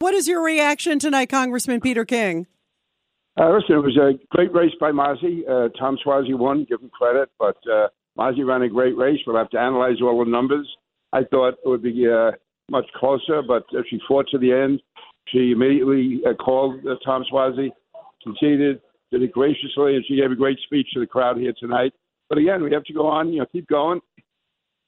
What is your reaction tonight, Congressman Peter King? Uh, listen, it was a great race by Mazi. Uh, Tom Suozzi won, give him credit, but uh, Mazi ran a great race. We'll have to analyze all the numbers. I thought it would be uh, much closer, but she fought to the end. She immediately uh, called uh, Tom Suozzi, conceded, did it graciously, and she gave a great speech to the crowd here tonight. But again, we have to go on, you know, keep going.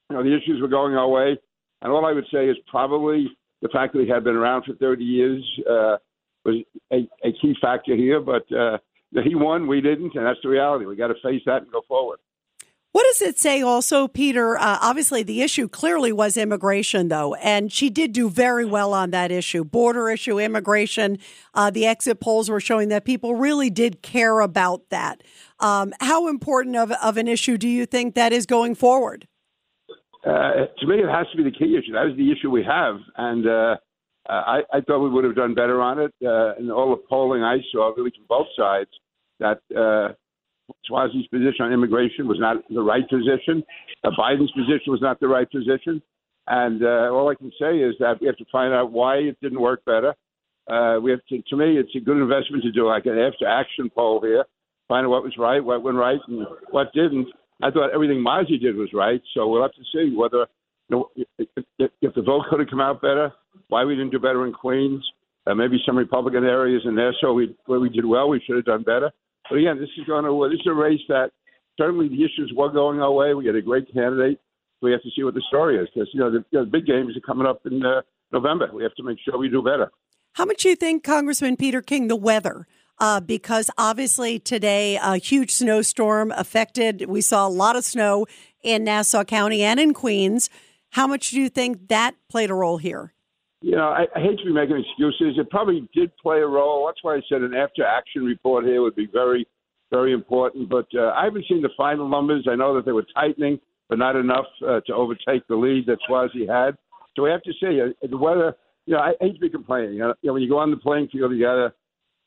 You know, the issues were going our way. And all I would say is probably the fact that he had been around for 30 years uh, was a, a key factor here. But uh, he won, we didn't, and that's the reality. We got to face that and go forward. What does it say also, Peter? Uh, obviously, the issue clearly was immigration, though, and she did do very well on that issue border issue, immigration. Uh, the exit polls were showing that people really did care about that. Um, how important of, of an issue do you think that is going forward? Uh, to me, it has to be the key issue. That is the issue we have. And uh, I, I thought we would have done better on it. Uh, and all the polling I saw, really from both sides, that uh, Suozzi's position on immigration was not the right position. Uh, Biden's position was not the right position. And uh, all I can say is that we have to find out why it didn't work better. Uh, we have to, to me, it's a good investment to do like an after action poll here, find out what was right, what went right, and what didn't. I thought everything Mazi did was right, so we'll have to see whether you know, if, if, if the vote could have come out better, why we didn't do better in Queens, uh, maybe some Republican areas in there, so we where we did well, we should have done better. But again, this is going to this is a race that certainly the issues were going our way. We had a great candidate. We have to see what the story is because you know the, you know, the big games are coming up in uh, November. We have to make sure we do better. How much do you think, Congressman Peter King, the weather? Uh, because obviously today a huge snowstorm affected. We saw a lot of snow in Nassau County and in Queens. How much do you think that played a role here? You know, I, I hate to be making excuses. It probably did play a role. That's why I said an after action report here would be very, very important. But uh, I haven't seen the final numbers. I know that they were tightening, but not enough uh, to overtake the lead that Suozzi had. So we have to see. Uh, the weather, you know, I hate to be complaining. You know, when you go on the playing field, you got to,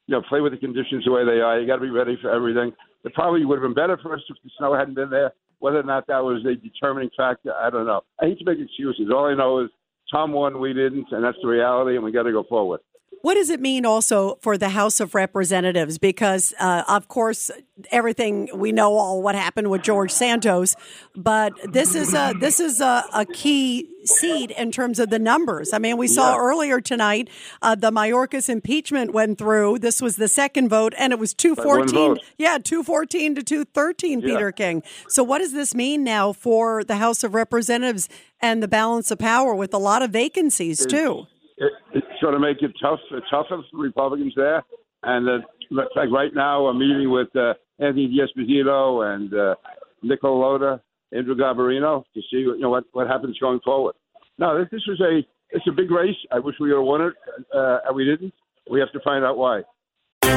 you know, play with the conditions the way they are. You got to be ready for everything. It probably would have been better for us if the snow hadn't been there. Whether or not that was a determining factor, I don't know. I hate to make excuses. All I know is Tom won, we didn't, and that's the reality, and we got to go forward. What does it mean also for the House of Representatives? Because, uh, of course, everything we know all what happened with George Santos, but this is a this is a, a key seat in terms of the numbers. I mean, we saw yeah. earlier tonight uh, the Mayorkas impeachment went through. This was the second vote, and it was two fourteen. Yeah, two fourteen to two thirteen. Yeah. Peter King. So, what does this mean now for the House of Representatives and the balance of power with a lot of vacancies too? it, it's going to make it tough, tougher for Republicans there. And uh, like right now, I'm meeting with uh, Anthony D'Esposito and uh, Nick LaLota, Andrew Garbarino to see you know what what happens going forward. No, this, this was a it's a big race. I wish we have won it, uh, and we didn't. We have to find out why.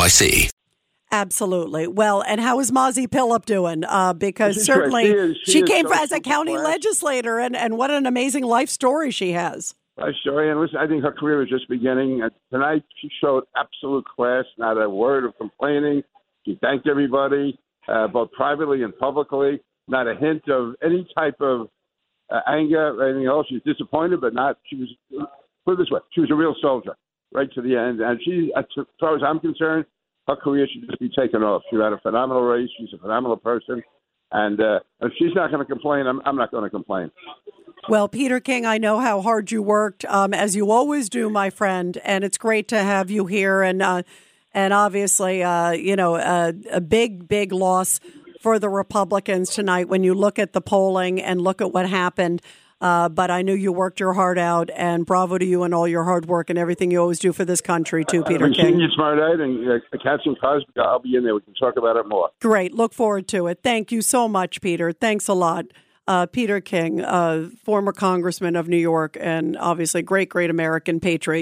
NYC. Absolutely. Well, and how is Mazi Pilip doing? Uh, because She's certainly she, is, she, she is came so as a county class. legislator, and, and what an amazing life story she has. Life story, and listen, I think her career is just beginning. Uh, tonight, she showed absolute class, not a word of complaining. She thanked everybody, uh, both privately and publicly. Not a hint of any type of uh, anger or anything else. She's disappointed, but not. She was put it this way: she was a real soldier right to the end. And she, as far as I'm concerned, her career should just be taken off. She had a phenomenal race. She's a phenomenal person. And uh, if she's not going to complain, I'm, I'm not going to complain. Well, Peter King, I know how hard you worked, um, as you always do, my friend, and it's great to have you here. And uh, and obviously, uh, you know, uh, a big, big loss for the Republicans tonight when you look at the polling and look at what happened. Uh, but I knew you worked your heart out, and bravo to you and all your hard work and everything you always do for this country, too, Peter I've King. you tomorrow night, and uh, Cats and Cosby, I'll be in there. We can talk about it more. Great. Look forward to it. Thank you so much, Peter. Thanks a lot. Uh, Peter King, uh, former congressman of New York, and obviously great, great American patriot.